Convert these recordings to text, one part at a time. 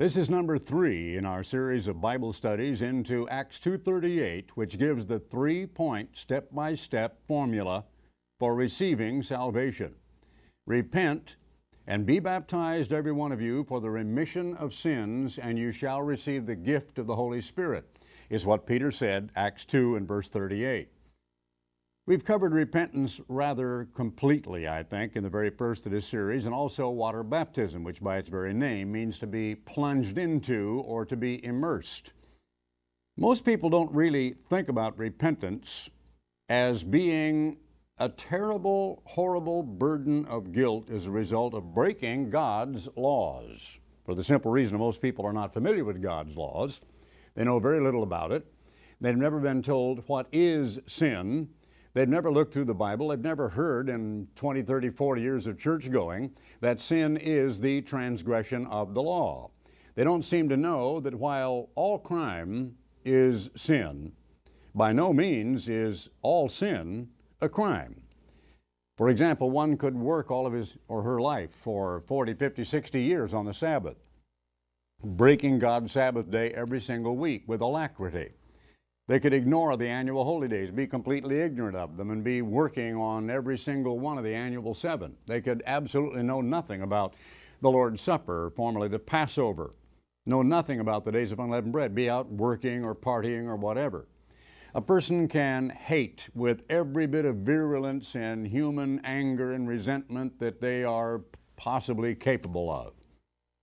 This is number 3 in our series of Bible studies into Acts 2:38, which gives the 3-point step-by-step formula for receiving salvation. Repent and be baptized every one of you for the remission of sins and you shall receive the gift of the Holy Spirit. Is what Peter said, Acts 2 and verse 38. We've covered repentance rather completely, I think, in the very first of this series, and also water baptism, which by its very name means to be plunged into or to be immersed. Most people don't really think about repentance as being a terrible, horrible burden of guilt as a result of breaking God's laws. For the simple reason that most people are not familiar with God's laws, they know very little about it. They've never been told what is sin They've never looked through the Bible. They've never heard in 20, 30, 40 years of church going that sin is the transgression of the law. They don't seem to know that while all crime is sin, by no means is all sin a crime. For example, one could work all of his or her life for 40, 50, 60 years on the Sabbath, breaking God's Sabbath day every single week with alacrity. They could ignore the annual holy days, be completely ignorant of them, and be working on every single one of the annual seven. They could absolutely know nothing about the Lord's Supper, formerly the Passover, know nothing about the days of unleavened bread, be out working or partying or whatever. A person can hate with every bit of virulence and human anger and resentment that they are possibly capable of,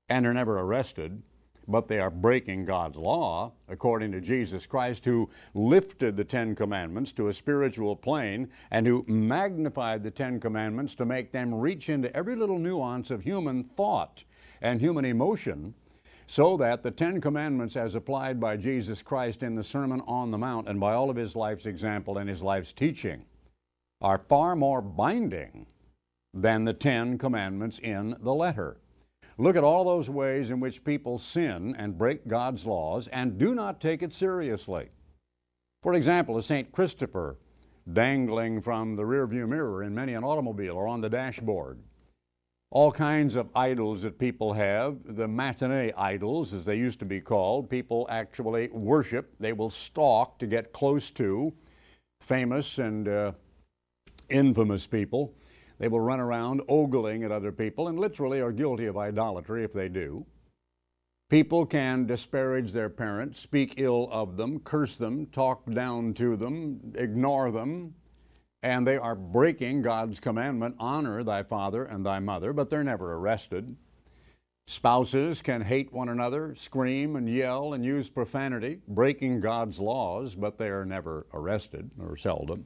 and are never arrested but they are breaking God's law, according to Jesus Christ, who lifted the Ten Commandments to a spiritual plane and who magnified the Ten Commandments to make them reach into every little nuance of human thought and human emotion, so that the Ten Commandments, as applied by Jesus Christ in the Sermon on the Mount and by all of his life's example and his life's teaching, are far more binding than the Ten Commandments in the letter. Look at all those ways in which people sin and break God's laws and do not take it seriously. For example, a St. Christopher dangling from the rearview mirror in many an automobile or on the dashboard. All kinds of idols that people have, the matinee idols, as they used to be called, people actually worship. They will stalk to get close to famous and uh, infamous people. They will run around ogling at other people and literally are guilty of idolatry if they do. People can disparage their parents, speak ill of them, curse them, talk down to them, ignore them, and they are breaking God's commandment honor thy father and thy mother, but they're never arrested. Spouses can hate one another, scream and yell and use profanity, breaking God's laws, but they are never arrested or seldom.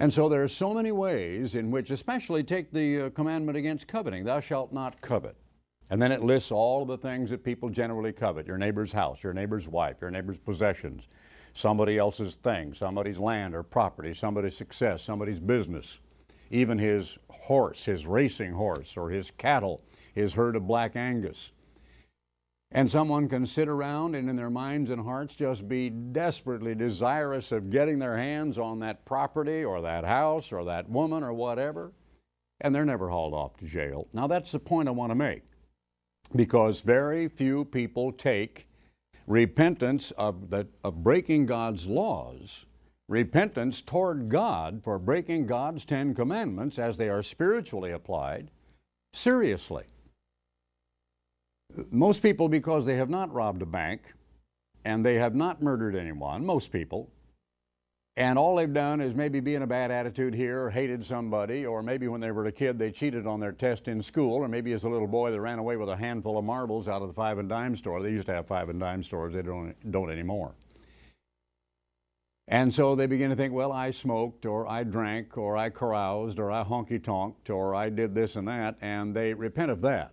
And so there are so many ways in which, especially take the uh, commandment against coveting, thou shalt not covet. And then it lists all of the things that people generally covet your neighbor's house, your neighbor's wife, your neighbor's possessions, somebody else's thing, somebody's land or property, somebody's success, somebody's business, even his horse, his racing horse, or his cattle, his herd of black Angus. And someone can sit around and in their minds and hearts just be desperately desirous of getting their hands on that property or that house or that woman or whatever, and they're never hauled off to jail. Now, that's the point I want to make because very few people take repentance of, the, of breaking God's laws, repentance toward God for breaking God's Ten Commandments as they are spiritually applied, seriously. Most people, because they have not robbed a bank and they have not murdered anyone, most people, and all they've done is maybe be in a bad attitude here or hated somebody, or maybe when they were a kid they cheated on their test in school, or maybe as a little boy they ran away with a handful of marbles out of the five and dime store. They used to have five and dime stores, they don't, don't anymore. And so they begin to think, well, I smoked, or I drank, or I caroused, or I honky tonked, or I did this and that, and they repent of that.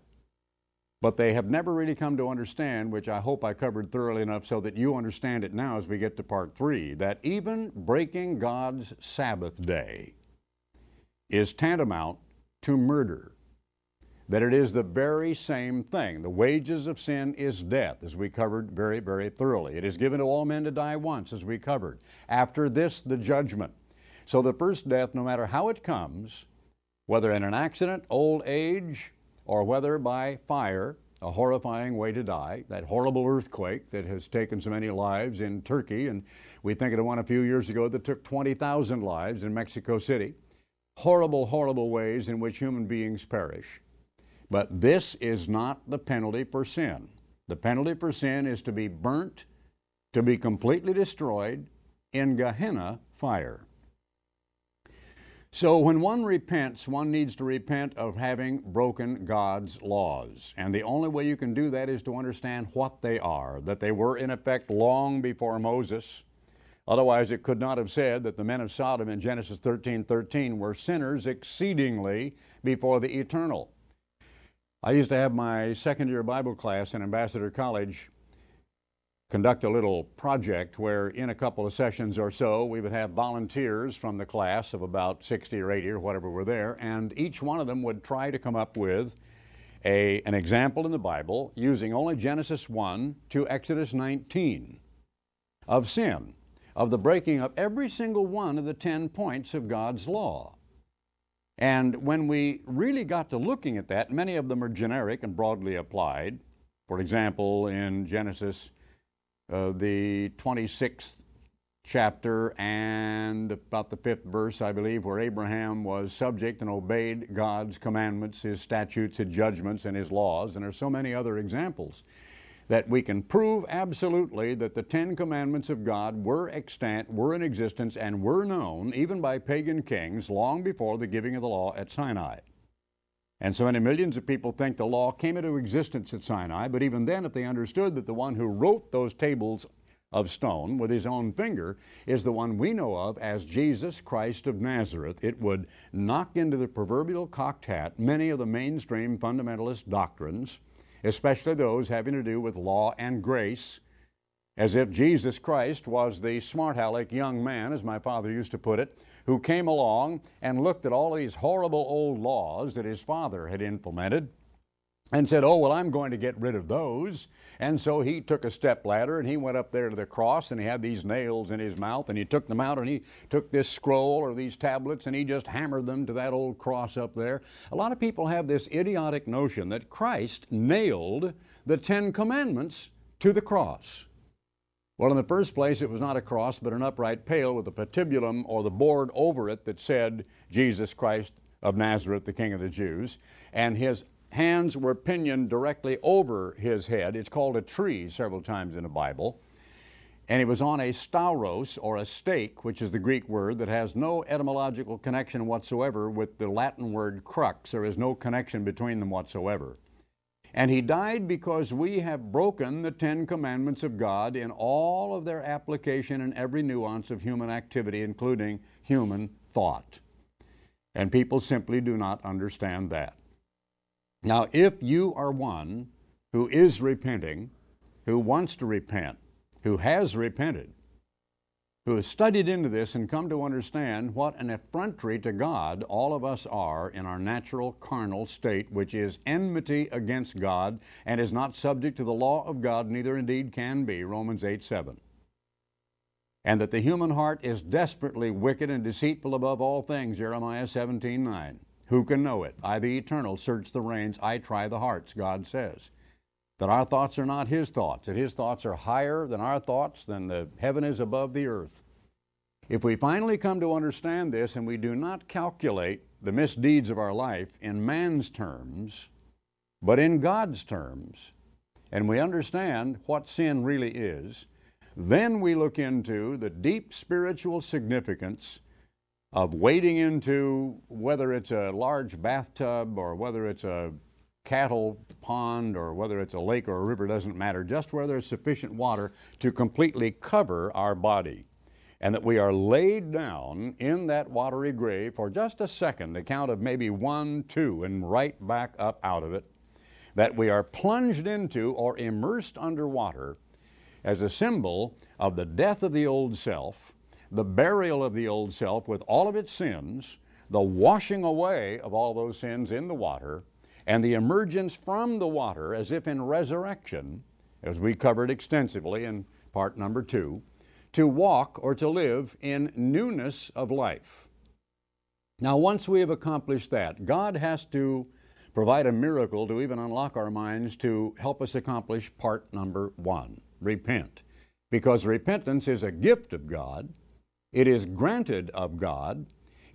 But they have never really come to understand, which I hope I covered thoroughly enough so that you understand it now as we get to part three, that even breaking God's Sabbath day is tantamount to murder. That it is the very same thing. The wages of sin is death, as we covered very, very thoroughly. It is given to all men to die once, as we covered. After this, the judgment. So the first death, no matter how it comes, whether in an accident, old age, or whether by fire, a horrifying way to die. That horrible earthquake that has taken so many lives in Turkey, and we think of the one a few years ago that took 20,000 lives in Mexico City. Horrible, horrible ways in which human beings perish. But this is not the penalty for sin. The penalty for sin is to be burnt, to be completely destroyed in Gehenna fire. So, when one repents, one needs to repent of having broken God's laws. And the only way you can do that is to understand what they are, that they were in effect long before Moses. Otherwise, it could not have said that the men of Sodom in Genesis 13 13 were sinners exceedingly before the eternal. I used to have my second year Bible class in Ambassador College conduct a little project where in a couple of sessions or so we would have volunteers from the class of about 60 or 80 or whatever were there and each one of them would try to come up with a, an example in the bible using only genesis 1 to exodus 19 of sin of the breaking of every single one of the 10 points of god's law. And when we really got to looking at that many of them are generic and broadly applied. For example in genesis uh, the 26th chapter and about the fifth verse, I believe, where Abraham was subject and obeyed God's commandments, His statutes, His judgments, and His laws. And there's so many other examples that we can prove absolutely that the Ten Commandments of God were extant, were in existence, and were known even by pagan kings long before the giving of the law at Sinai. And so many millions of people think the law came into existence at Sinai, but even then, if they understood that the one who wrote those tables of stone with his own finger is the one we know of as Jesus Christ of Nazareth, it would knock into the proverbial cocked hat many of the mainstream fundamentalist doctrines, especially those having to do with law and grace, as if Jesus Christ was the smart aleck young man, as my father used to put it, who came along and looked at all these horrible old laws that his father had implemented and said, Oh, well, I'm going to get rid of those. And so he took a step ladder and he went up there to the cross and he had these nails in his mouth and he took them out and he took this scroll or these tablets and he just hammered them to that old cross up there. A lot of people have this idiotic notion that Christ nailed the Ten Commandments to the cross. Well, in the first place, it was not a cross, but an upright pale with a patibulum or the board over it that said, Jesus Christ of Nazareth, the King of the Jews. And his hands were pinioned directly over his head. It's called a tree several times in the Bible. And it was on a stauros, or a stake, which is the Greek word that has no etymological connection whatsoever with the Latin word crux. There is no connection between them whatsoever. And he died because we have broken the Ten Commandments of God in all of their application in every nuance of human activity, including human thought. And people simply do not understand that. Now, if you are one who is repenting, who wants to repent, who has repented, who has studied into this and come to understand what an effrontery to God all of us are in our natural carnal state, which is enmity against God and is not subject to the law of God, neither indeed can be, Romans 8 7. And that the human heart is desperately wicked and deceitful above all things, Jeremiah 17 9. Who can know it? I, the eternal, search the reins, I try the hearts, God says that our thoughts are not His thoughts, that His thoughts are higher than our thoughts, than the heaven is above the earth. If we finally come to understand this and we do not calculate the misdeeds of our life in man's terms, but in God's terms, and we understand what sin really is, then we look into the deep spiritual significance of wading into whether it's a large bathtub or whether it's a cattle pond or whether it's a lake or a river doesn't matter, just where there's sufficient water to completely cover our body. And that we are laid down in that watery grave for just a second, a count of maybe one, two, and right back up out of it. That we are plunged into or immersed underwater as a symbol of the death of the old self, the burial of the old self with all of its sins, the washing away of all those sins in the water, and the emergence from the water as if in resurrection, as we covered extensively in part number two, to walk or to live in newness of life. Now, once we have accomplished that, God has to provide a miracle to even unlock our minds to help us accomplish part number one repent. Because repentance is a gift of God, it is granted of God.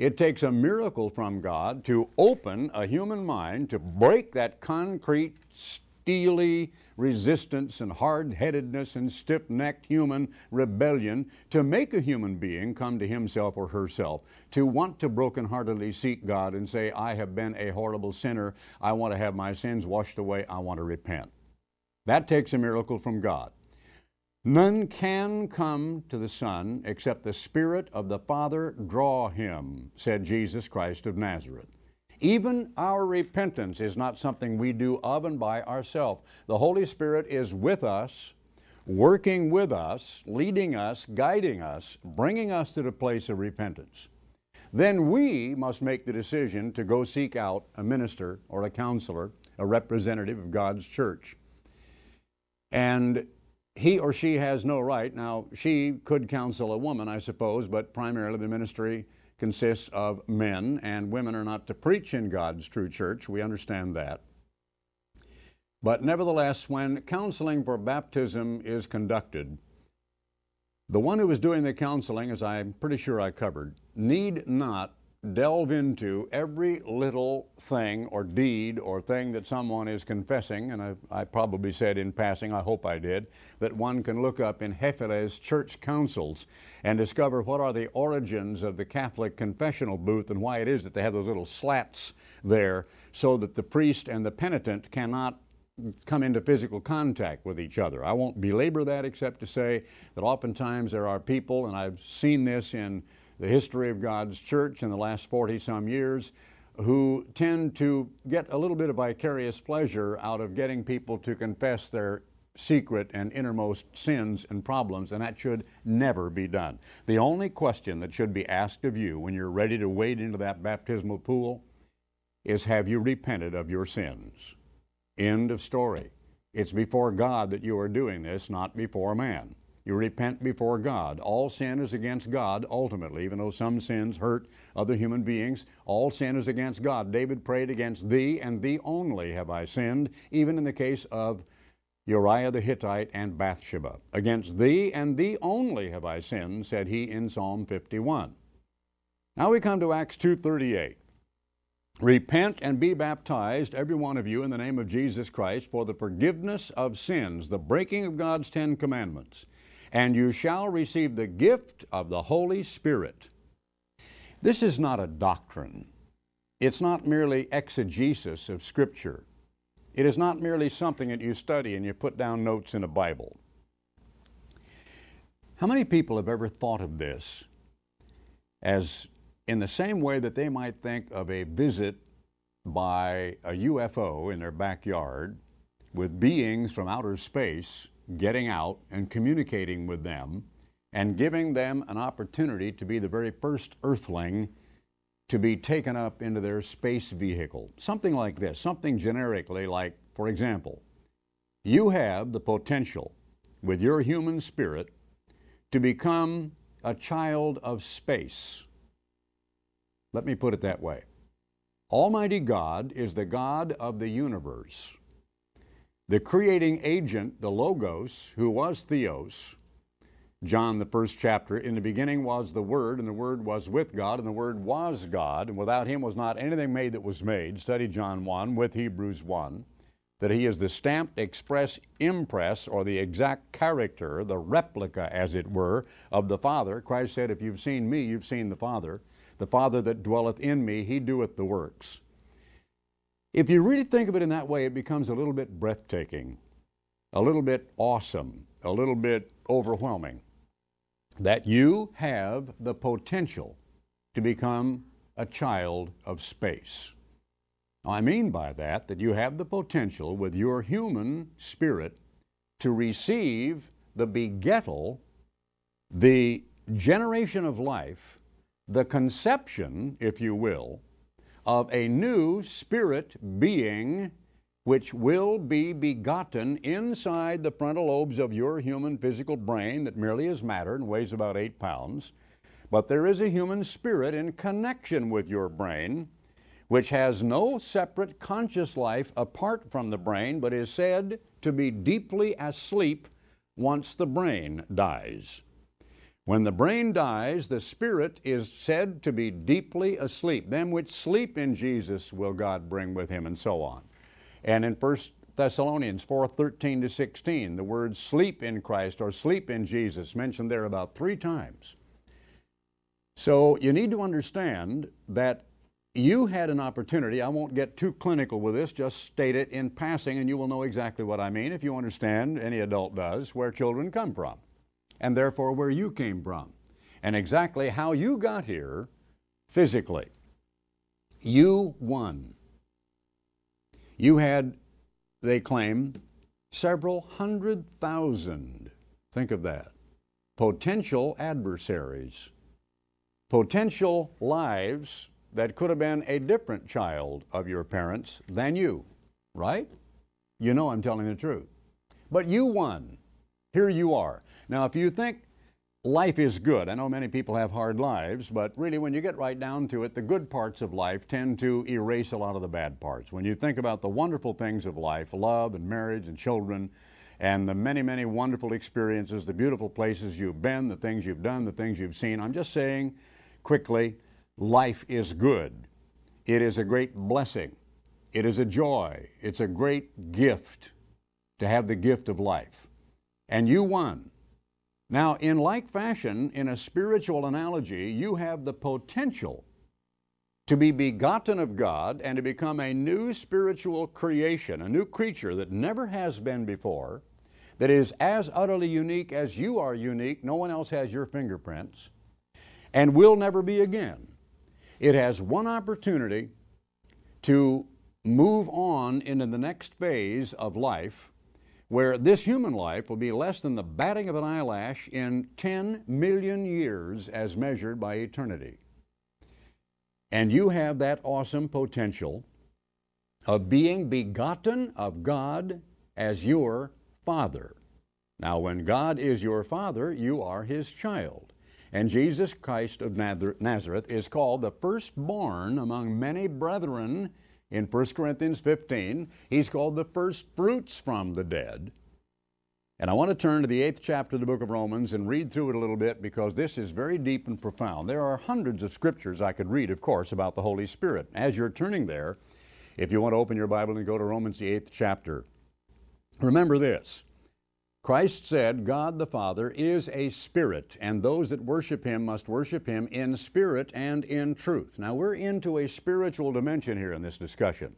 It takes a miracle from God to open a human mind to break that concrete, steely resistance and hard headedness and stiff necked human rebellion to make a human being come to himself or herself, to want to brokenheartedly seek God and say, I have been a horrible sinner. I want to have my sins washed away. I want to repent. That takes a miracle from God. None can come to the Son except the Spirit of the Father draw him, said Jesus Christ of Nazareth. Even our repentance is not something we do of and by ourselves. The Holy Spirit is with us, working with us, leading us, guiding us, bringing us to the place of repentance. Then we must make the decision to go seek out a minister or a counselor, a representative of God's church. And he or she has no right. Now, she could counsel a woman, I suppose, but primarily the ministry consists of men, and women are not to preach in God's true church. We understand that. But nevertheless, when counseling for baptism is conducted, the one who is doing the counseling, as I'm pretty sure I covered, need not delve into every little thing or deed or thing that someone is confessing, and I, I, probably said in passing, I hope I did, that one can look up in Hefele's church councils and discover what are the origins of the Catholic confessional booth and why it is that they have those little slats there so that the priest and the penitent cannot come into physical contact with each other. I won't belabor that except to say that oftentimes there are people, and I've seen this in the history of God's church in the last 40 some years who tend to get a little bit of vicarious pleasure out of getting people to confess their secret and innermost sins and problems, and that should never be done. The only question that should be asked of you when you're ready to wade into that baptismal pool is Have you repented of your sins? End of story. It's before God that you are doing this, not before man. You repent before God. All sin is against God ultimately, even though some sins hurt other human beings. All sin is against God. David prayed against thee and thee only have I sinned, even in the case of Uriah the Hittite and Bathsheba. Against thee and thee only have I sinned, said he in Psalm 51. Now we come to Acts 2:38. Repent and be baptized, every one of you, in the name of Jesus Christ, for the forgiveness of sins, the breaking of God's Ten Commandments and you shall receive the gift of the Holy Spirit. This is not a doctrine. It's not merely exegesis of Scripture. It is not merely something that you study and you put down notes in a Bible. How many people have ever thought of this as in the same way that they might think of a visit by a UFO in their backyard with beings from outer space getting out and communicating with them and giving them an opportunity to be the very first earthling to be taken up into their space vehicle. Something like this, something generically like, for example, you have the potential with your human spirit to become a child of space. Let me put it that way. Almighty God is the God of the universe. The creating agent, the Logos, who was Theos, John, the first chapter, in the beginning was the Word, and the Word was with God, and the Word was God, and without Him was not anything made that was made. Study John 1 with Hebrews 1. That He is the stamped express impress, or the exact character, the replica, as it were, of the Father. Christ said, If you've seen me, you've seen the Father. The Father that dwelleth in me, He doeth the works. If you really think of it in that way, it becomes a little bit breathtaking, a little bit awesome, a little bit overwhelming. That you have the potential to become a child of space. I mean by that that you have the potential with your human spirit to receive the begettal, the generation of life, the conception, if you will, of a new spirit being which will be begotten inside the frontal lobes of your human physical brain that merely is matter and weighs about eight pounds. But there is a human spirit in connection with your brain, which has no separate conscious life apart from the brain, but is said to be deeply asleep once the brain dies. When the brain dies, the spirit is said to be deeply asleep. Them which sleep in Jesus will God bring with him, and so on. And in 1 Thessalonians 4 13 to 16, the word sleep in Christ or sleep in Jesus mentioned there about three times. So you need to understand that you had an opportunity. I won't get too clinical with this, just state it in passing, and you will know exactly what I mean if you understand, any adult does, where children come from, and therefore where you came from, and exactly how you got here physically. You won. You had, they claim, several hundred thousand, think of that, potential adversaries, potential lives that could have been a different child of your parents than you, right? You know I'm telling the truth. But you won. Here you are. Now, if you think life is good, I know many people have hard lives, but really, when you get right down to it, the good parts of life tend to erase a lot of the bad parts. When you think about the wonderful things of life, love and marriage and children, and the many, many wonderful experiences, the beautiful places you've been, the things you've done, the things you've seen, I'm just saying quickly, life is good. It is a great blessing. It is a joy. It's a great gift to have the gift of life. And you won. Now, in like fashion, in a spiritual analogy, you have the potential to be begotten of God and to become a new spiritual creation, a new creature that never has been before, that is as utterly unique as you are unique. No one else has your fingerprints, and will never be again. It has one opportunity to move on into the next phase of life where this human life will be less than the batting of an eyelash in 10 million years as measured by eternity. And you have that awesome potential of being begotten of God as your Father. Now, when God is your Father, you are His child. And Jesus Christ of Nazareth is called the firstborn among many brethren in 1 Corinthians 15. He's called the first fruits from the dead. And I want to turn to the eighth chapter of the book of Romans and read through it a little bit because this is very deep and profound. There are hundreds of scriptures I could read, of course, about the Holy Spirit. As you're turning there, if you want to open your Bible and go to Romans, the eighth chapter, remember this Christ said, God the Father is a spirit, and those that worship him must worship him in spirit and in truth. Now, we're into a spiritual dimension here in this discussion,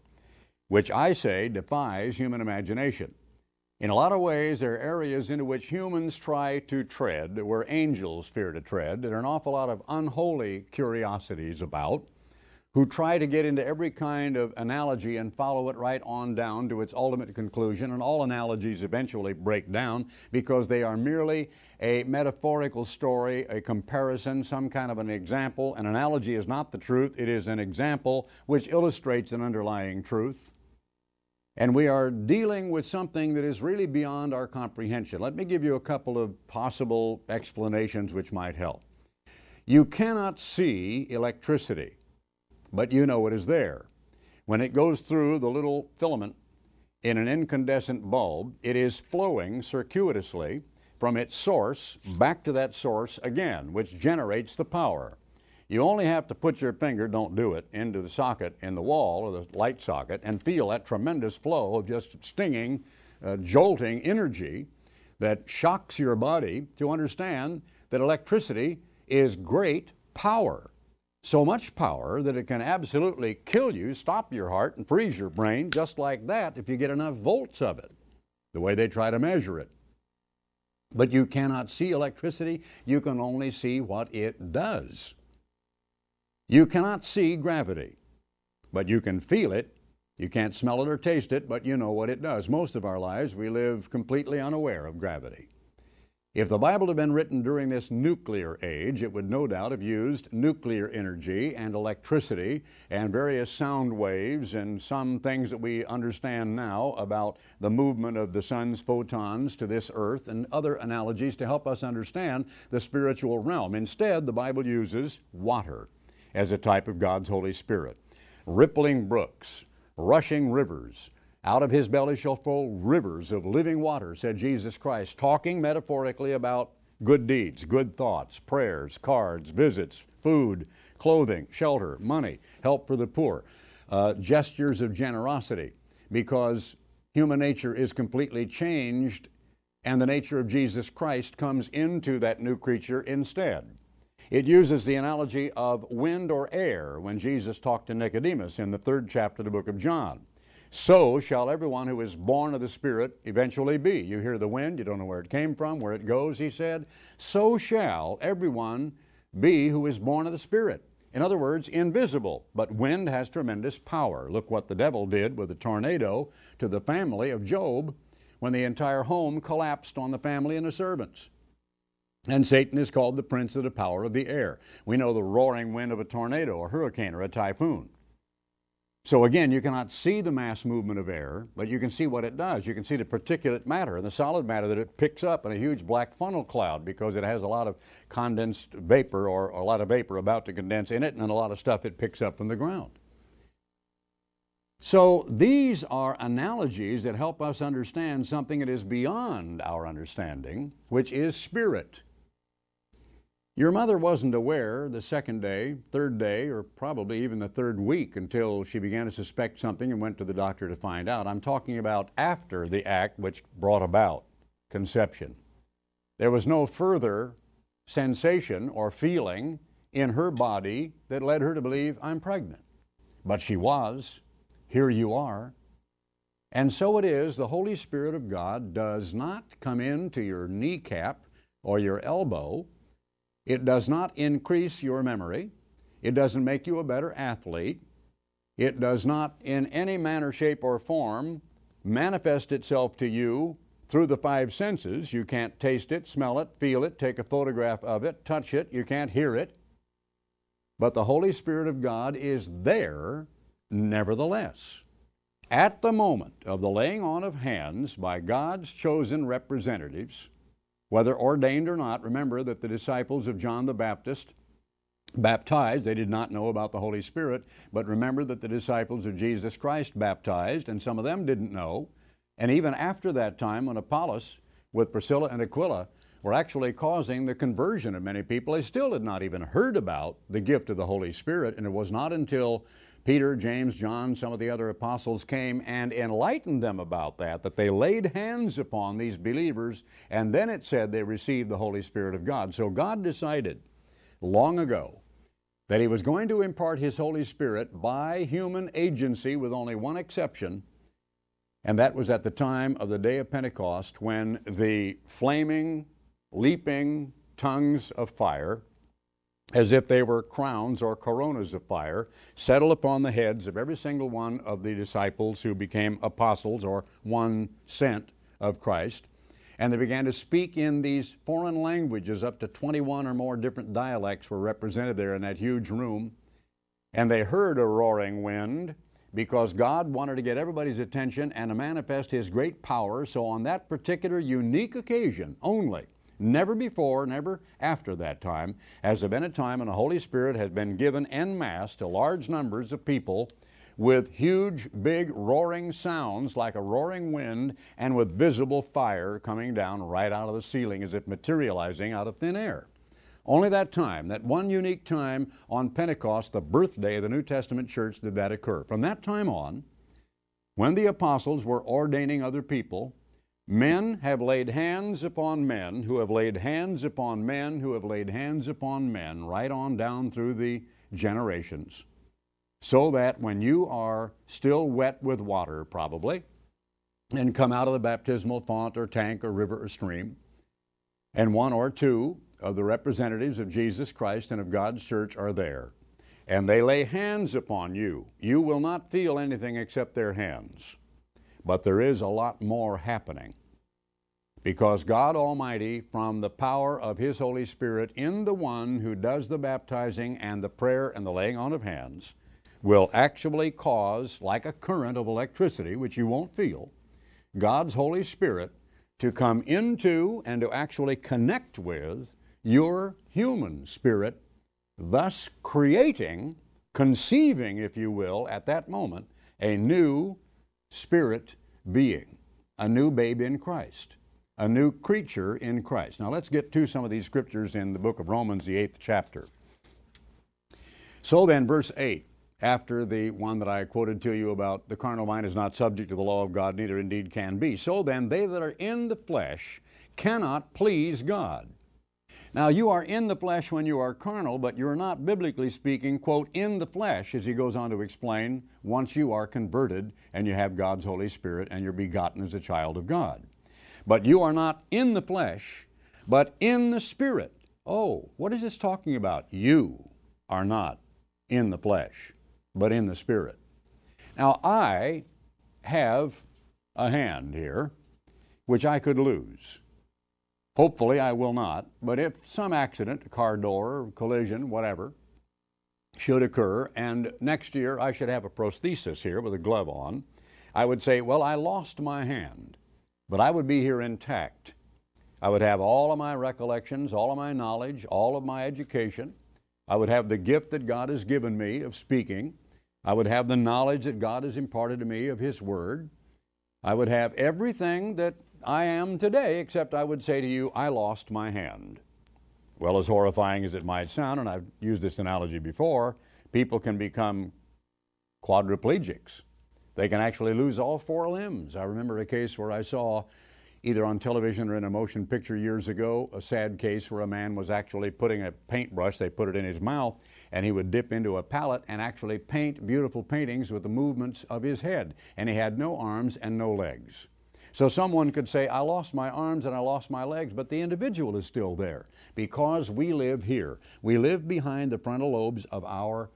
which I say defies human imagination. In a lot of ways, there are areas into which humans try to tread, where angels fear to tread. There are an awful lot of unholy curiosities about who try to get into every kind of analogy and follow it right on down to its ultimate conclusion. And all analogies eventually break down because they are merely a metaphorical story, a comparison, some kind of an example. An analogy is not the truth, it is an example which illustrates an underlying truth. And we are dealing with something that is really beyond our comprehension. Let me give you a couple of possible explanations which might help. You cannot see electricity but you know it is there. When it goes through the little filament in an incandescent bulb, it is flowing circuitously from its source back to that source again, which generates the power. You only have to put your finger, don't do it, into the socket in the wall or the light socket and feel that tremendous flow of just stinging, uh, jolting energy that shocks your body to understand that electricity is great power so much power that it can absolutely kill you, stop your heart, and freeze your brain just like that if you get enough volts of it, the way they try to measure it. But you cannot see electricity, you can only see what it does. You cannot see gravity, but you can feel it. You can't smell it or taste it, but you know what it does. Most of our lives, we live completely unaware of gravity. If the Bible had been written during this nuclear age, it would no doubt have used nuclear energy and electricity and various sound waves and some things that we understand now about the movement of the sun's photons to this earth and other analogies to help us understand the spiritual realm. Instead, the Bible uses water as a type of God's Holy Spirit. rippling brooks, rushing rivers. Out of his belly shall flow rivers of living water, said Jesus Christ, talking metaphorically about good deeds, good thoughts, prayers, cards, visits, food, clothing, shelter, money, help for the poor, uh, gestures of generosity, because human nature is completely changed and the nature of Jesus Christ comes into that new creature instead. It uses the analogy of wind or air when Jesus talked to Nicodemus in the third chapter of the book of John. So shall everyone who is born of the Spirit eventually be. You hear the wind, you don't know where it came from, where it goes, he said. So shall everyone be who is born of the Spirit. In other words, invisible. But wind has tremendous power. Look what the devil did with a tornado to the family of Job when the entire home collapsed on the family and the servants. And Satan is called the prince of the power of the air. We know the roaring wind of a tornado, a hurricane, or a typhoon. So again, you cannot see the mass movement of air, but you can see what it does. You can see the particulate matter and the solid matter that it picks up in a huge black funnel cloud because it has a lot of condensed vapor or a lot of vapor about to condense in it and a lot of stuff it picks up from the ground. So these are analogies that help us understand something that is beyond our understanding, which is spirit. Your mother wasn't aware the second day, third day, or probably even the third week until she began to suspect something and went to the doctor to find out. I'm talking about after the act which brought about conception. There was no further sensation or feeling in her body that led her to believe I'm pregnant. But she was. Here you are. And so it is, the Holy Spirit of God does not come into your kneecap or your elbow it does not increase your memory. It doesn't make you a better athlete. It does not, in any manner, shape, or form, manifest itself to you through the five senses. You can't taste it, smell it, feel it, take a photograph of it, touch it. You can't hear it. But the Holy Spirit of God is there nevertheless. At the moment of the laying on of hands by God's chosen representatives, whether ordained or not, remember that the disciples of John the Baptist baptized, they did not know about the Holy Spirit, but remember that the disciples of Jesus Christ baptized, and some of them didn't know. And even after that time, when Apollos, with Priscilla and Aquila, were actually causing the conversion of many people, they still had not even heard about the gift of the Holy Spirit, and it was not until Peter, James, John, some of the other apostles came and enlightened them about that, that they laid hands upon these believers, and then it said they received the Holy Spirit of God. So God decided long ago that He was going to impart His Holy Spirit by human agency, with only one exception, and that was at the time of the day of Pentecost when the flaming, leaping tongues of fire as if they were crowns or coronas of fire, settle upon the heads of every single one of the disciples who became apostles or one sent of Christ. And they began to speak in these foreign languages. Up to 21 or more different dialects were represented there in that huge room. And they heard a roaring wind because God wanted to get everybody's attention and to manifest His great power. So, on that particular unique occasion only, Never before, never after that time has there been a time when the Holy Spirit has been given en masse to large numbers of people with huge, big, roaring sounds like a roaring wind and with visible fire coming down right out of the ceiling as if materializing out of thin air. Only that time, that one unique time on Pentecost, the birthday of the New Testament church, did that occur. From that time on, when the apostles were ordaining other people, Men have laid hands upon men who have laid hands upon men who have laid hands upon men, right on down through the generations. So that when you are still wet with water, probably, and come out of the baptismal font or tank or river or stream, and one or two of the representatives of Jesus Christ and of God's church are there, and they lay hands upon you, you will not feel anything except their hands. But there is a lot more happening. Because God Almighty, from the power of His Holy Spirit in the one who does the baptizing and the prayer and the laying on of hands, will actually cause, like a current of electricity, which you won't feel, God's Holy Spirit to come into and to actually connect with your human spirit, thus creating conceiving, if you will, at that moment, a new spirit being, a new babe in Christ, a new creature in Christ. Now let's get to some of these scriptures in the book of Romans, the eighth chapter. So then, verse 8, after the one that I quoted to you about the carnal mind is not subject to the law of God, neither indeed can be. So then, they that are in the flesh cannot please God. Now, you are in the flesh when you are carnal, but you're not, biblically speaking, quote, in the flesh, as he goes on to explain, once you are converted and you have God's Holy Spirit and you're begotten as a child of God. But you are not in the flesh, but in the Spirit. Oh, what is this talking about? You are not in the flesh, but in the Spirit. Now, I have a hand here which I could lose. Hopefully, I will not, but if some accident, a car door, collision, whatever, should occur, and next year I should have a prosthesis here with a glove on, I would say, Well, I lost my hand, but I would be here intact. I would have all of my recollections, all of my knowledge, all of my education. I would have the gift that God has given me of speaking. I would have the knowledge that God has imparted to me of His Word. I would have everything that I am today, except I would say to you, I lost my hand. Well, as horrifying as it might sound, and I've used this analogy before, people can become quadriplegics. They can actually lose all four limbs. I remember a case where I saw, either on television or in a motion picture years ago, a sad case where a man was actually putting a paintbrush, they put it in his mouth, and he would dip into a palette and actually paint beautiful paintings with the movements of his head. And he had no arms and no legs. So someone could say, I lost my arms and I lost my legs, but the individual is still there because we live here. We live behind the frontal lobes of our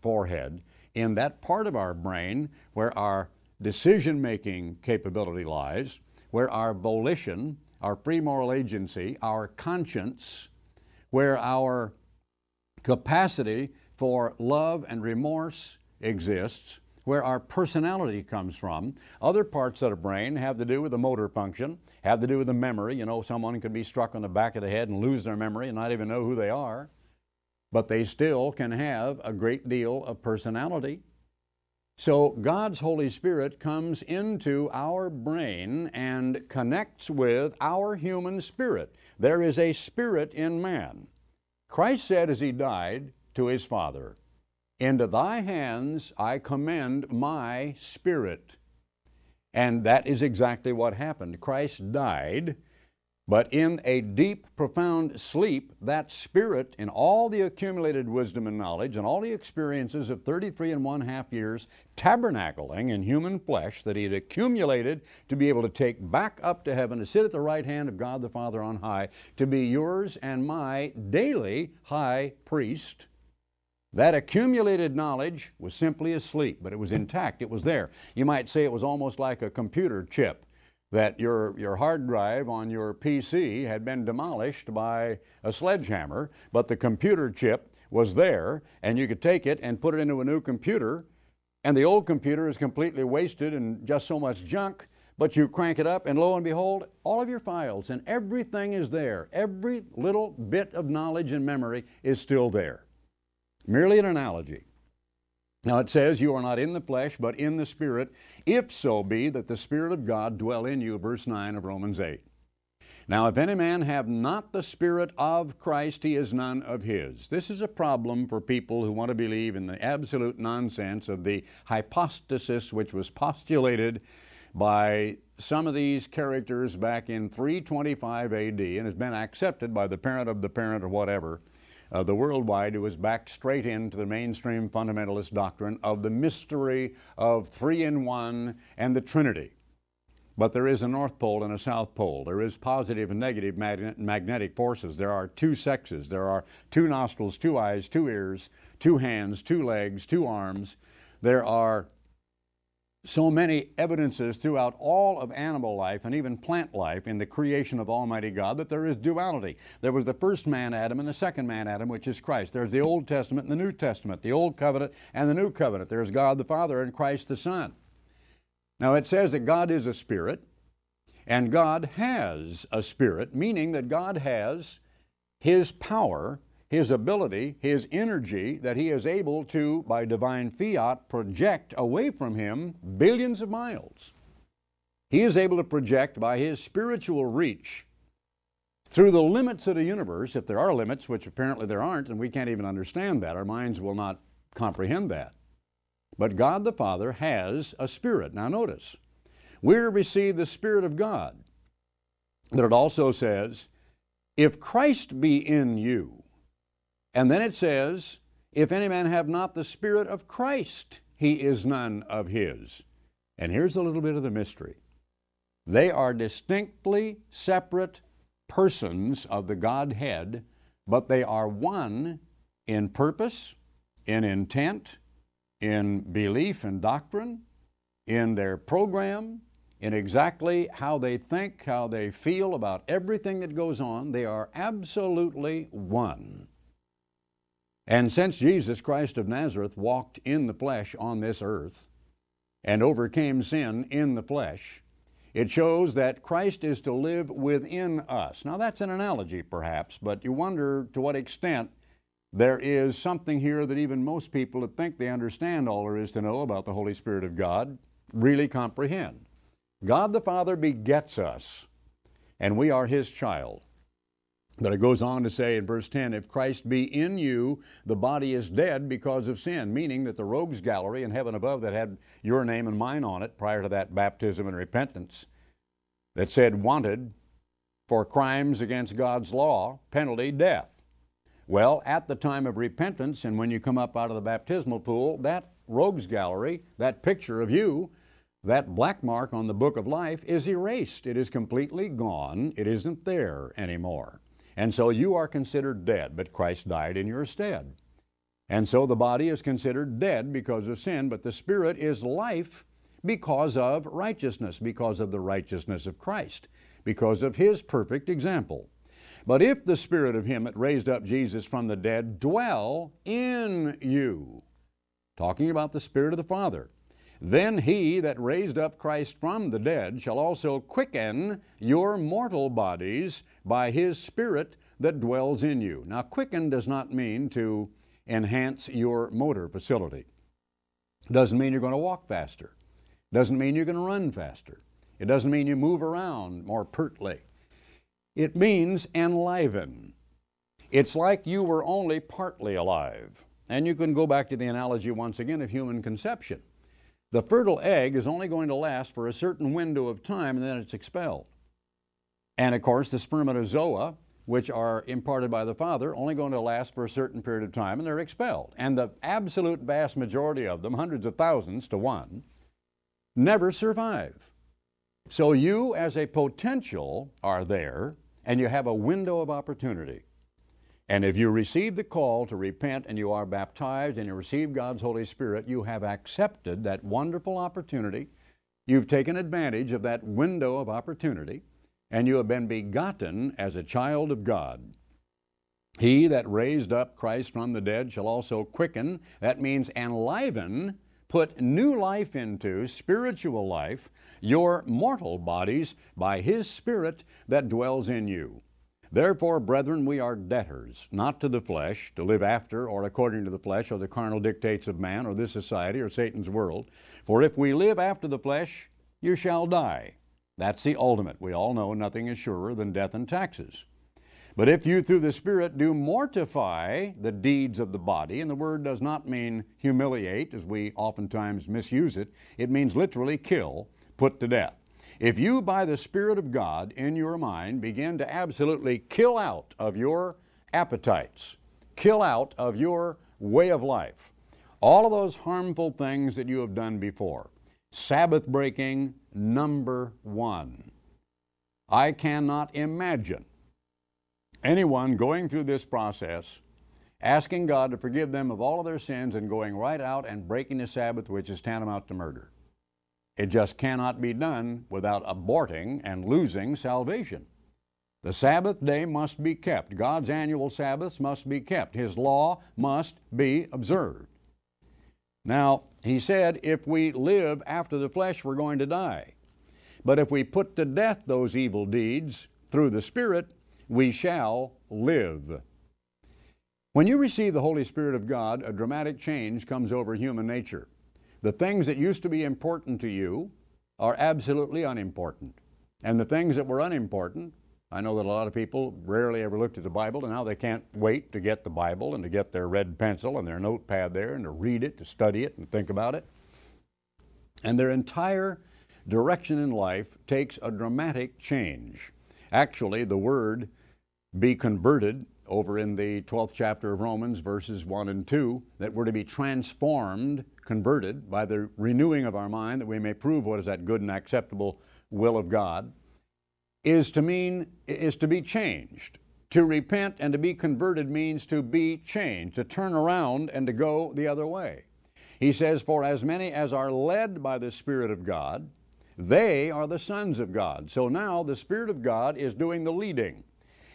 forehead in that part of our brain where our decision making capability lies, where our volition, our free moral agency, our conscience, where our capacity for love and remorse exists, where our personality comes from. Other parts of the brain have to do with the motor function, have to do with the memory. You know, someone can be struck on the back of the head and lose their memory and not even know who they are, but they still can have a great deal of personality. So God's Holy Spirit comes into our brain and connects with our human spirit. There is a spirit in man. Christ said as he died to his Father, into thy hands I commend my spirit. And that is exactly what happened. Christ died, but in a deep, profound sleep, that spirit, in all the accumulated wisdom and knowledge and all the experiences of 33 and one half years tabernacling in human flesh that he had accumulated to be able to take back up to heaven, to sit at the right hand of God the Father on high, to be yours and my daily high priest that accumulated knowledge was simply asleep, but it was intact. It was there. You might say it was almost like a computer chip that your, your hard drive on your PC had been demolished by a sledgehammer, but the computer chip was there, and you could take it and put it into a new computer, and the old computer is completely wasted and just so much junk, but you crank it up, and lo and behold, all of your files and everything is there. Every little bit of knowledge and memory is still there. Merely an analogy. Now it says, You are not in the flesh, but in the Spirit, if so be that the Spirit of God dwell in you, verse 9 of Romans 8. Now, if any man have not the Spirit of Christ, he is none of his. This is a problem for people who want to believe in the absolute nonsense of the hypostasis which was postulated by some of these characters back in 325 AD and has been accepted by the parent of the parent or whatever uh, the worldwide, it was backed straight into the mainstream fundamentalist doctrine of the mystery of three in one and the Trinity. But there is a North Pole and a South Pole. There is positive and negative magnetic forces. There are two sexes. There are two nostrils, two eyes, two ears, two hands, two legs, two arms. There are so many evidences throughout all of animal life and even plant life in the creation of Almighty God that there is duality. There was the first man Adam and the second man Adam, which is Christ. There's the Old Testament and the New Testament, the Old Covenant and the New Covenant. There's God the Father and Christ the Son. Now it says that God is a spirit and God has a spirit, meaning that God has His power his ability, his energy that he is able to, by divine fiat, project away from him billions of miles. He is able to project by his spiritual reach through the limits of the universe, if there are limits, which apparently there aren't, and we can't even understand that. Our minds will not comprehend that. But God the Father has a spirit. Now, notice, to receive the Spirit of God. But it also says, if Christ be in you, and then it says, if any man have not the Spirit of Christ, he is none of his. And here's a little bit of the mystery they are distinctly separate persons of the Godhead, but they are one in purpose, in intent, in belief and doctrine, in their program, in exactly how they think, how they feel about everything that goes on. They are absolutely one. And since Jesus Christ of Nazareth walked in the flesh on this earth and overcame sin in the flesh, it shows that Christ is to live within us. Now, that's an analogy, perhaps, but you wonder to what extent there is something here that even most people that think they understand all there is to know about the Holy Spirit of God really comprehend. God the Father begets us, and we are His child. But it goes on to say in verse 10 if Christ be in you, the body is dead because of sin, meaning that the rogues gallery in heaven above that had your name and mine on it prior to that baptism and repentance, that said wanted for crimes against God's law, penalty, death. Well, at the time of repentance and when you come up out of the baptismal pool, that rogues gallery, that picture of you, that black mark on the book of life is erased. It is completely gone. It isn't there anymore. And so you are considered dead, but Christ died in your stead. And so the body is considered dead because of sin, but the spirit is life because of righteousness, because of the righteousness of Christ, because of his perfect example. But if the spirit of him that raised up Jesus from the dead dwell in you, talking about the spirit of the Father, then he that raised up Christ from the dead shall also quicken your mortal bodies by his Spirit that dwells in you. Now, quicken does not mean to enhance your motor facility. Doesn't mean you're going to walk faster. Doesn't mean you're going to run faster. It doesn't mean you move around more pertly. It means enliven. It's like you were only partly alive. And you can go back to the analogy once again of human conception. The fertile egg is only going to last for a certain window of time and then it's expelled. And of course, the spermatozoa, which are imparted by the father, only going to last for a certain period of time and they're expelled. And the absolute vast majority of them, hundreds of thousands to one, never survive. So you, as a potential, are there and you have a window of opportunity. And if you receive the call to repent and you are baptized and you receive God's Holy Spirit, you have accepted that wonderful opportunity. You've taken advantage of that window of opportunity, and you have been begotten as a child of God. He that raised up Christ from the dead shall also quicken, that means enliven, put new life into, spiritual life, your mortal bodies by His Spirit that dwells in you. Therefore, brethren, we are debtors, not to the flesh, to live after or according to the flesh or the carnal dictates of man or this society or Satan's world. For if we live after the flesh, you shall die. That's the ultimate. We all know nothing is surer than death and taxes. But if you through the Spirit do mortify the deeds of the body, and the word does not mean humiliate as we oftentimes misuse it, it means literally kill, put to death. If you, by the Spirit of God in your mind, begin to absolutely kill out of your appetites, kill out of your way of life, all of those harmful things that you have done before, Sabbath breaking, number one. I cannot imagine anyone going through this process asking God to forgive them of all of their sins and going right out and breaking the Sabbath, which is tantamount to murder. It just cannot be done without aborting and losing salvation. The Sabbath day must be kept. God's annual Sabbaths must be kept. His law must be observed. Now, he said, if we live after the flesh, we're going to die. But if we put to death those evil deeds through the Spirit, we shall live. When you receive the Holy Spirit of God, a dramatic change comes over human nature. The things that used to be important to you are absolutely unimportant. And the things that were unimportant, I know that a lot of people rarely ever looked at the Bible, and now they can't wait to get the Bible and to get their red pencil and their notepad there and to read it, to study it, and think about it. And their entire direction in life takes a dramatic change. Actually, the word be converted over in the 12th chapter of Romans, verses 1 and 2, that we're to be transformed, converted by the renewing of our mind, that we may prove what is that good and acceptable will of God, is to mean, is to be changed. To repent and to be converted means to be changed, to turn around and to go the other way. He says, For as many as are led by the Spirit of God, they are the sons of God. So now the Spirit of God is doing the leading.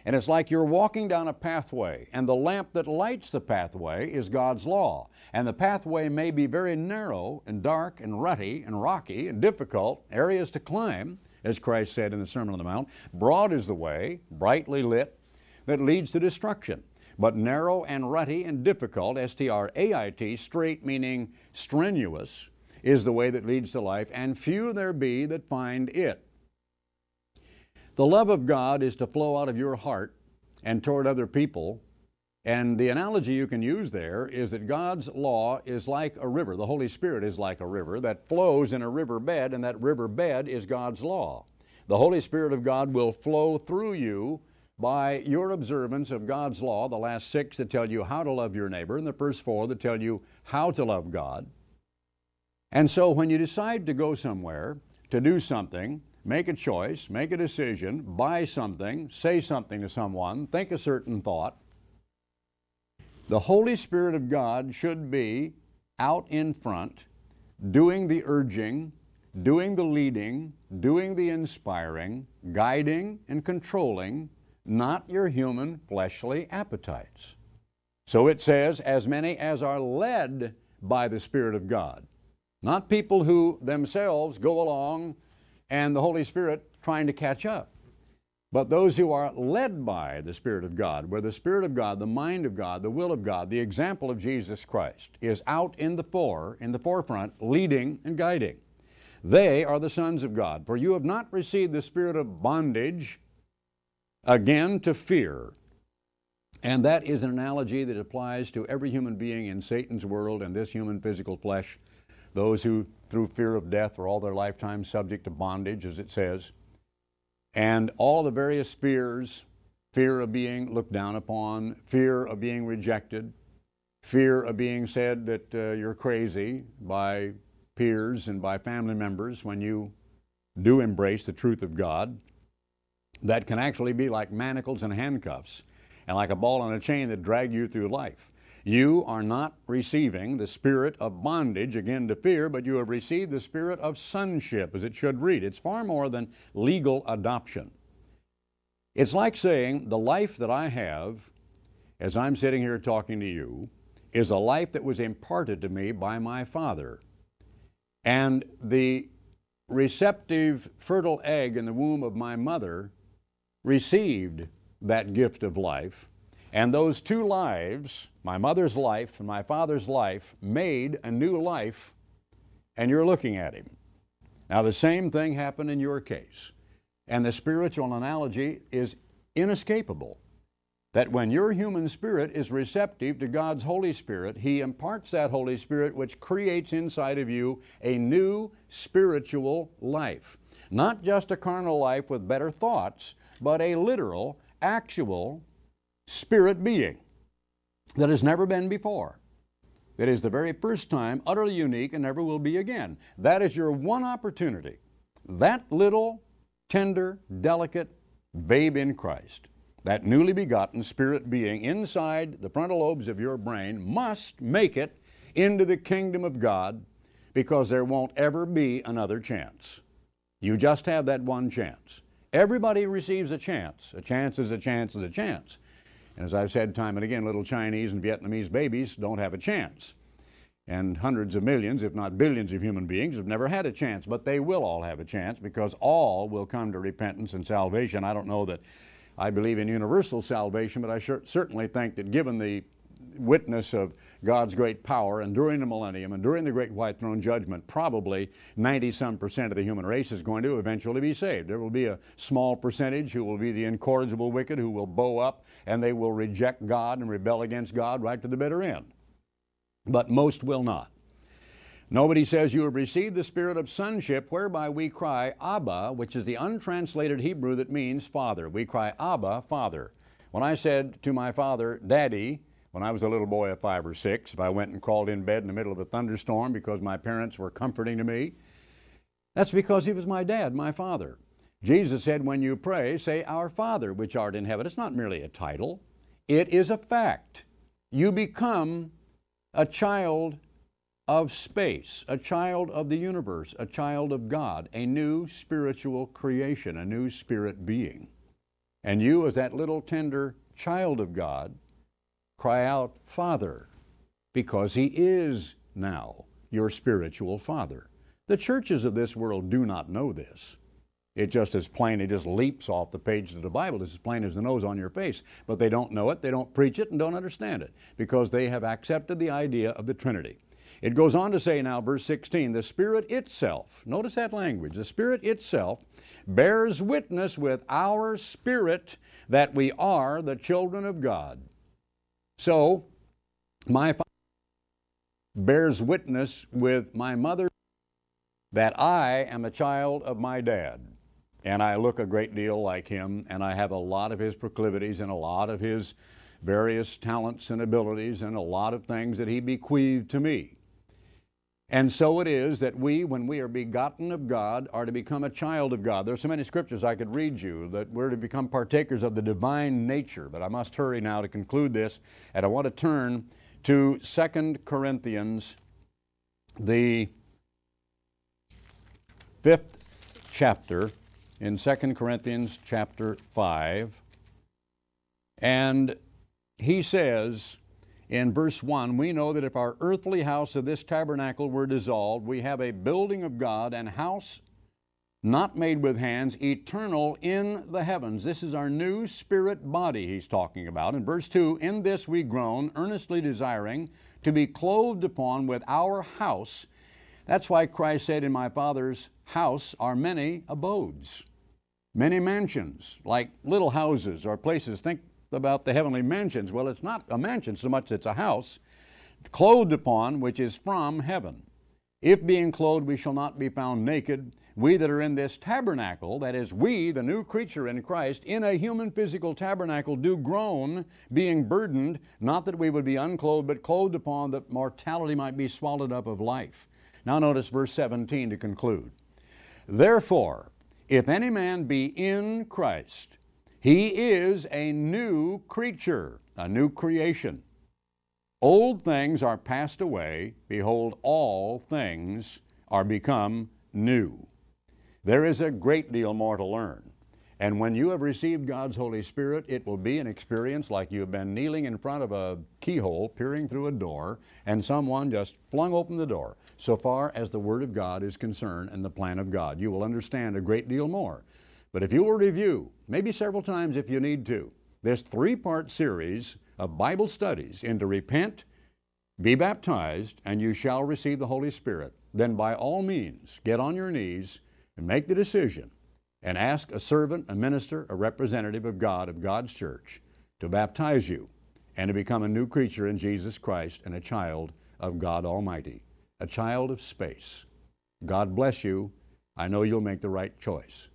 And it's like you're walking down a pathway, and the lamp that lights the pathway is God's law. And the pathway may be very narrow and dark and rutty and rocky and difficult, areas to climb, as Christ said in the Sermon on the Mount. Broad is the way, brightly lit, that leads to destruction. But narrow and rutty and difficult, S T R A I T, strait meaning strenuous, is the way that leads to life, and few there be that find it. The love of God is to flow out of your heart and toward other people. And the analogy you can use there is that God's law is like a river. The Holy Spirit is like a river that flows in a river bed, and that river bed is God's law. The Holy Spirit of God will flow through you by your observance of God's law, the last six that tell you how to love your neighbor, and the first four that tell you how to love God. And so when you decide to go somewhere, to do something, make a choice, make a decision, buy something, say something to someone, think a certain thought, the Holy Spirit of God should be out in front, doing the urging, doing the leading, doing the inspiring, guiding and controlling, not your human fleshly appetites. So it says, as many as are led by the Spirit of God. Not people who themselves go along and the Holy Spirit trying to catch up. But those who are led by the Spirit of God, where the Spirit of God, the mind of God, the will of God, the example of Jesus Christ is out in the fore, in the forefront, leading and guiding. They are the sons of God. For you have not received the spirit of bondage again to fear. And that is an analogy that applies to every human being in Satan's world and this human physical flesh those who, through fear of death, or all their lifetime subject to bondage, as it says, and all the various fears fear of being looked down upon, fear of being rejected, fear of being said that uh, you're crazy by peers and by family members when you do embrace the truth of God, that can actually be like manacles and handcuffs and like a ball and a chain that drag you through life. You are not receiving the spirit of bondage, again to fear, but you have received the spirit of sonship, as it should read. It's far more than legal adoption. It's like saying, the life that I have as I'm sitting here talking to you is a life that was imparted to me by my Father. And the receptive, fertile egg in the womb of my mother received that gift of life and those two lives, my mother's life and my father's life, made a new life, and you're looking at him. Now, the same thing happened in your case. And the spiritual analogy is inescapable. That when your human spirit is receptive to God's Holy Spirit, He imparts that Holy Spirit, which creates inside of you a new spiritual life. Not just a carnal life with better thoughts, but a literal, actual, spirit being that has never been before. That is the very first time, utterly unique, and never will be again. That is your one opportunity. That little, tender, delicate babe in Christ, that newly begotten spirit being inside the frontal lobes of your brain, must make it into the kingdom of God because there won't ever be another chance. You just have that one chance. Everybody receives a chance. A chance is a chance is a chance. And as I've said time and again, little Chinese and Vietnamese babies don't have a chance. And hundreds of millions, if not billions, of human beings have never had a chance, but they will all have a chance because all will come to repentance and salvation. I don't know that I believe in universal salvation, but I certainly think that given the witness of God's great power, and during the millennium and during the great white throne judgment, probably 90 some percent of the human race is going to eventually be saved. There will be a small percentage who will be the incorrigible wicked who will bow up and they will reject God and rebel against God right to the bitter end. But most will not. Nobody says you have received the spirit of sonship whereby we cry Abba, which is the untranslated Hebrew that means father. We cry Abba, father. When I said to my father, Daddy, when I was a little boy of five or six, if I went and crawled in bed in the middle of a thunderstorm because my parents were comforting to me, that's because he was my dad, my father. Jesus said, When you pray, say, Our Father, which art in heaven. It's not merely a title, it is a fact. You become a child of space, a child of the universe, a child of God, a new spiritual creation, a new spirit being. And you, as that little tender child of God, cry out, Father, because He is now your spiritual Father. The churches of this world do not know this. It just is plain, it just leaps off the page of the Bible. It's as plain as the nose on your face. But they don't know it, they don't preach it, and don't understand it because they have accepted the idea of the Trinity. It goes on to say now, verse 16, the Spirit itself, notice that language, the Spirit itself bears witness with our spirit that we are the children of God. So, my father bears witness with my mother that I am a child of my dad. And I look a great deal like him, and I have a lot of his proclivities and a lot of his various talents and abilities and a lot of things that he bequeathed to me. And so it is that we, when we are begotten of God, are to become a child of God. There are so many scriptures I could read you that we're to become partakers of the divine nature, but I must hurry now to conclude this, and I want to turn to 2 Corinthians, the fifth chapter, in 2 Corinthians chapter 5. And he says, in verse 1, we know that if our earthly house of this tabernacle were dissolved, we have a building of God and house not made with hands, eternal in the heavens. This is our new spirit body he's talking about. In verse 2, in this we groan, earnestly desiring to be clothed upon with our house. That's why Christ said, In my Father's house are many abodes, many mansions, like little houses or places. Think about the heavenly mansions. Well, it's not a mansion so much as it's a house, clothed upon, which is from heaven. If being clothed we shall not be found naked, we that are in this tabernacle, that is, we, the new creature in Christ, in a human physical tabernacle, do groan, being burdened, not that we would be unclothed, but clothed upon, that mortality might be swallowed up of life. Now, notice verse 17 to conclude. Therefore, if any man be in Christ, he is a new creature, a new creation. Old things are passed away. Behold, all things are become new. There is a great deal more to learn. And when you have received God's Holy Spirit, it will be an experience like you have been kneeling in front of a keyhole, peering through a door, and someone just flung open the door. So far as the Word of God is concerned and the plan of God, you will understand a great deal more. But if you will review, maybe several times if you need to, this three part series of Bible studies into repent, be baptized, and you shall receive the Holy Spirit, then by all means get on your knees and make the decision and ask a servant, a minister, a representative of God, of God's church, to baptize you and to become a new creature in Jesus Christ and a child of God Almighty, a child of space. God bless you. I know you'll make the right choice.